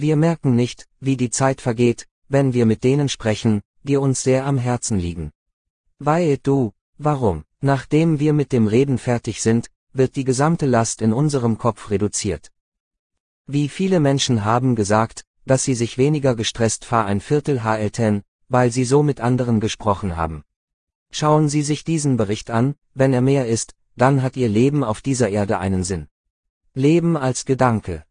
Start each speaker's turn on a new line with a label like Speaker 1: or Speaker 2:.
Speaker 1: Wir merken nicht, wie die Zeit vergeht, wenn wir mit denen sprechen, die uns sehr am Herzen liegen. Weil du, warum, nachdem wir mit dem Reden fertig sind, wird die gesamte Last in unserem Kopf reduziert. Wie viele Menschen haben gesagt, dass sie sich weniger gestresst fahr ein Viertel HL10, weil sie so mit anderen gesprochen haben. Schauen Sie sich diesen Bericht an, wenn er mehr ist, dann hat Ihr Leben auf dieser Erde einen Sinn. Leben als Gedanke.